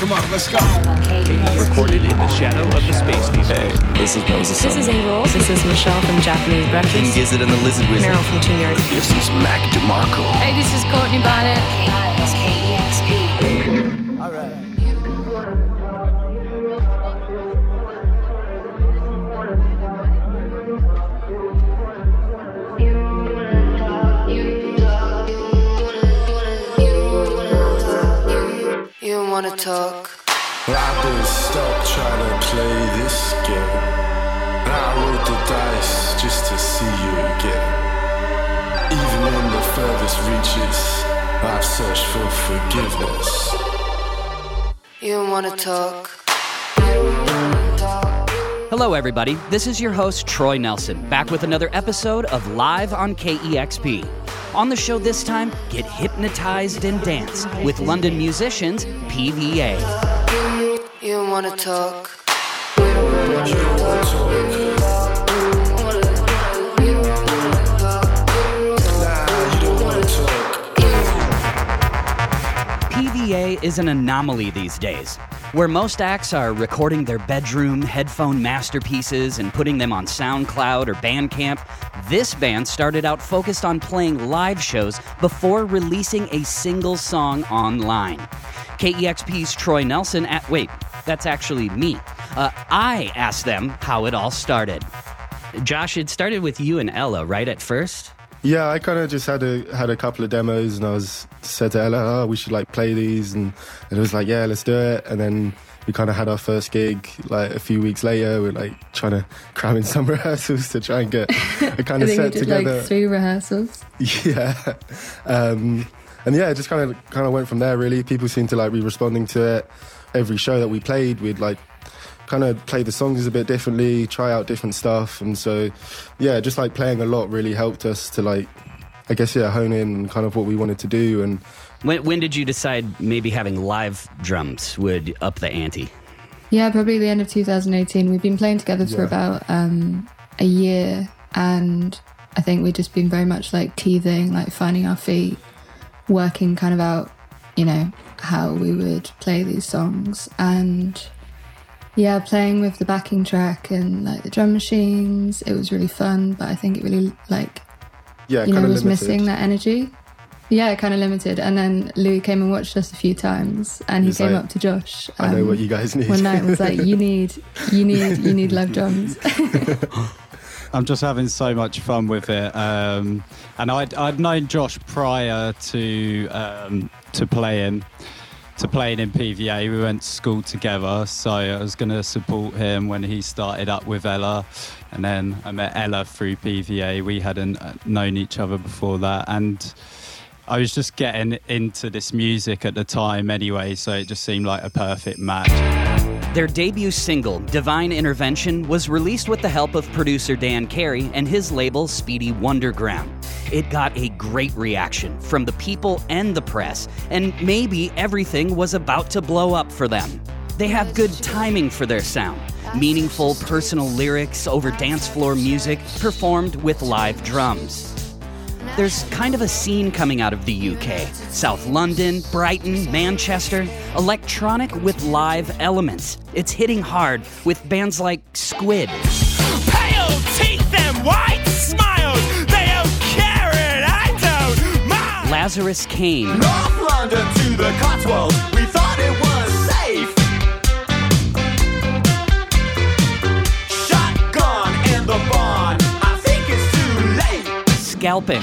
Come on, let's go. Recorded in the shadow of the Space Needle. Hey, this is Moses. This is April. This is Michelle from Japanese Breakfast. King Breakfast. Gizzard and the Lizard Wizard. Merrill from Tune-Yards. This is Mac DeMarco. Hey, this is Courtney Barnett. You wanna talk? Rappers, stop trying to play this game. And I rolled the dice just to see you again. Even in the furthest reaches, I've searched for forgiveness. You wanna talk? Hello, everybody. This is your host, Troy Nelson, back with another episode of Live on KEXP. On the show this time, get hypnotized and dance with London musicians PVA. You wanna talk? Nah, you don't wanna talk. PVA is an anomaly these days, where most acts are recording their bedroom headphone masterpieces and putting them on SoundCloud or Bandcamp. This band started out focused on playing live shows before releasing a single song online. KEXP's Troy Nelson at wait, that's actually me. Uh, I asked them how it all started. Josh, it started with you and Ella, right at first? Yeah, I kind of just had a had a couple of demos, and I was said to Ella, "Oh, we should like play these," and, and it was like, "Yeah, let's do it." And then we kind of had our first gig like a few weeks later. We're like trying to cram in some rehearsals to try and get a kind of we set did together. like three rehearsals. Yeah, um, and yeah, it just kind of kind of went from there. Really, people seemed to like be responding to it. Every show that we played, we'd like kind of play the songs a bit differently, try out different stuff, and so yeah, just like playing a lot really helped us to like, I guess yeah, hone in kind of what we wanted to do and. When, when did you decide maybe having live drums would up the ante? Yeah, probably the end of 2018. We've been playing together for Yeah. about um, a year, and I think we've just been very much like teething, like finding our feet, working kind of out, you know, how we would play these songs, and yeah, playing with the backing track and like the drum machines. It was really fun, but I think it really like Yeah, you know was limited. missing that energy. Yeah, kind of limited. And then Louis came and watched us a few times, and he He's came like, up to Josh. I know um, what you guys need. one night and was like, "You need, you need, you need live drums." I'm just having so much fun with it. Um, and I'd, I'd known Josh prior to um, to playing to playing in PVA. We went to school together, so I was going to support him when he started up with Ella. And then I met Ella through PVA. We hadn't uh, known each other before that, and I was just getting into this music at the time anyway, so it just seemed like a perfect match. Their debut single, Divine Intervention, was released with the help of producer Dan Carey and his label Speedy Wonderground. It got a great reaction from the people and the press, and maybe everything was about to blow up for them. They have good timing for their sound meaningful personal lyrics over dance floor music performed with live drums. There's kind of a scene coming out of the UK. South London, Brighton, Manchester. Electronic with live elements. It's hitting hard with bands like Squid. Pale teeth and white smiles. They don't care and I don't mind. Lazarus Kane. North London to the Cotswolds. We thought it was safe. Shotgun in the barn. I think it's too late. Scalping.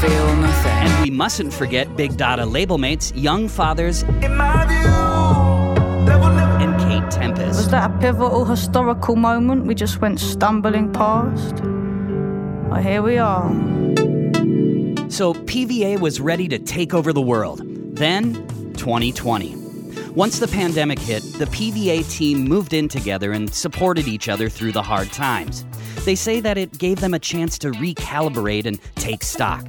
feel nothing. And we mustn't forget Big Dada label mates, Young Fathers, and Kate Tempest. Was that a pivotal historical moment we just went stumbling past? Well, here we are. So PVA was ready to take over the world. Then, 2020. Once the pandemic hit, the PVA team moved in together and supported each other through the hard times. They say that it gave them a chance to recalibrate and take stock.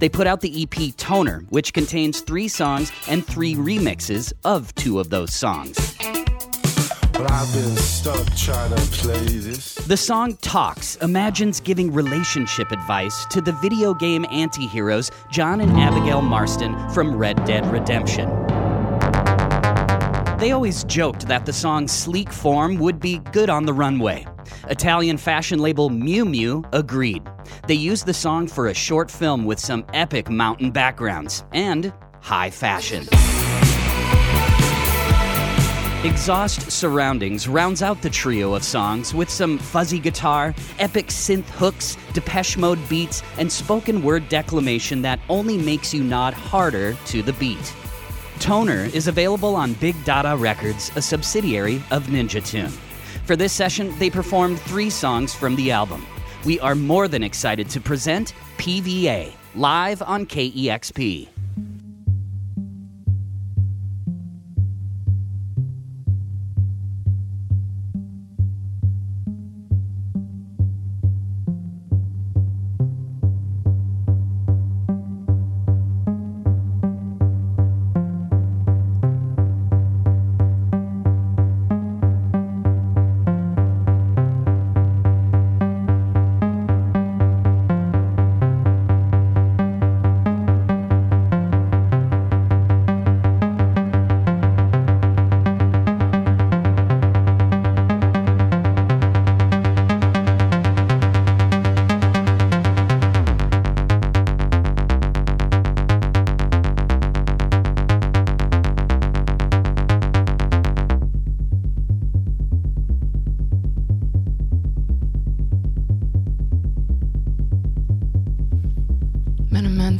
They put out the EP Toner, which contains three songs and three remixes of two of those songs. I've been stuck trying to play this. The song Talks imagines giving relationship advice to the video game anti heroes John and Abigail Marston from Red Dead Redemption. They always joked that the song's sleek form would be good on the runway. Italian fashion label Miu Miu agreed. They used the song for a short film with some epic mountain backgrounds and high fashion. Exhaust Surroundings rounds out the trio of songs with some fuzzy guitar, epic synth hooks, Depeche Mode beats, and spoken word declamation that only makes you nod harder to the beat. Toner is available on Big Dada Records, a subsidiary of Ninja Tune. For this session, they performed three songs from the album. We are more than excited to present PVA live on KEXP.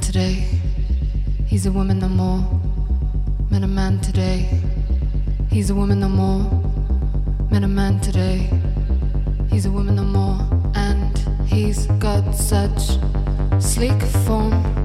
Today, he's a woman no more. Met a man today, he's a woman no more. Met a man today, he's a woman no more. And he's got such sleek form.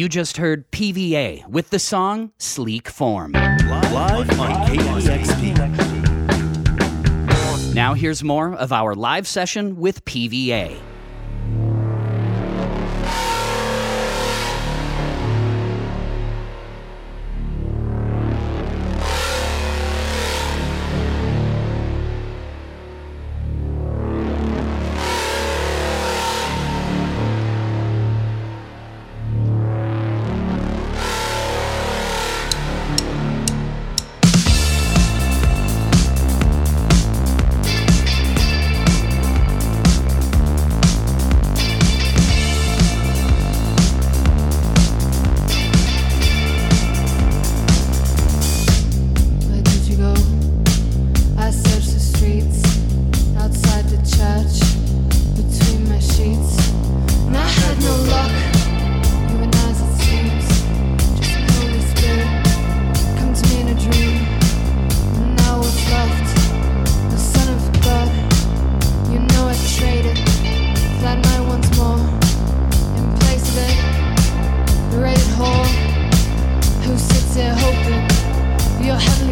You just heard PVA with the song Sleek Form. Live, live on KEXP. Now here's more of our live session with PVA. have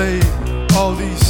We played all these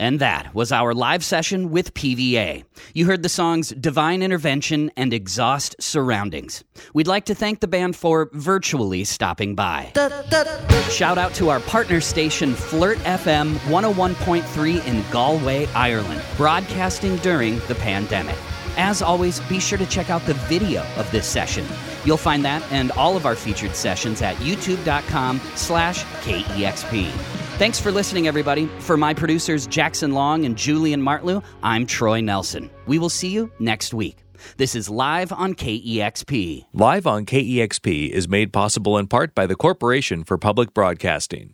And that was our live session with PVA. You heard the songs Divine Intervention and Exhaust Surroundings. We'd like to thank the band for virtually stopping by. Shout out to our partner station Flirt FM 101.3 in Galway, Ireland, broadcasting during the pandemic. As always, be sure to check out the video of this session. You'll find that and all of our featured sessions at youtube.com slash KEXP. Thanks for listening, everybody. For my producers, Jackson Long and Julian Martlew, I'm Troy Nelson. We will see you next week. This is Live on KEXP. Live on KEXP is made possible in part by the Corporation for Public Broadcasting.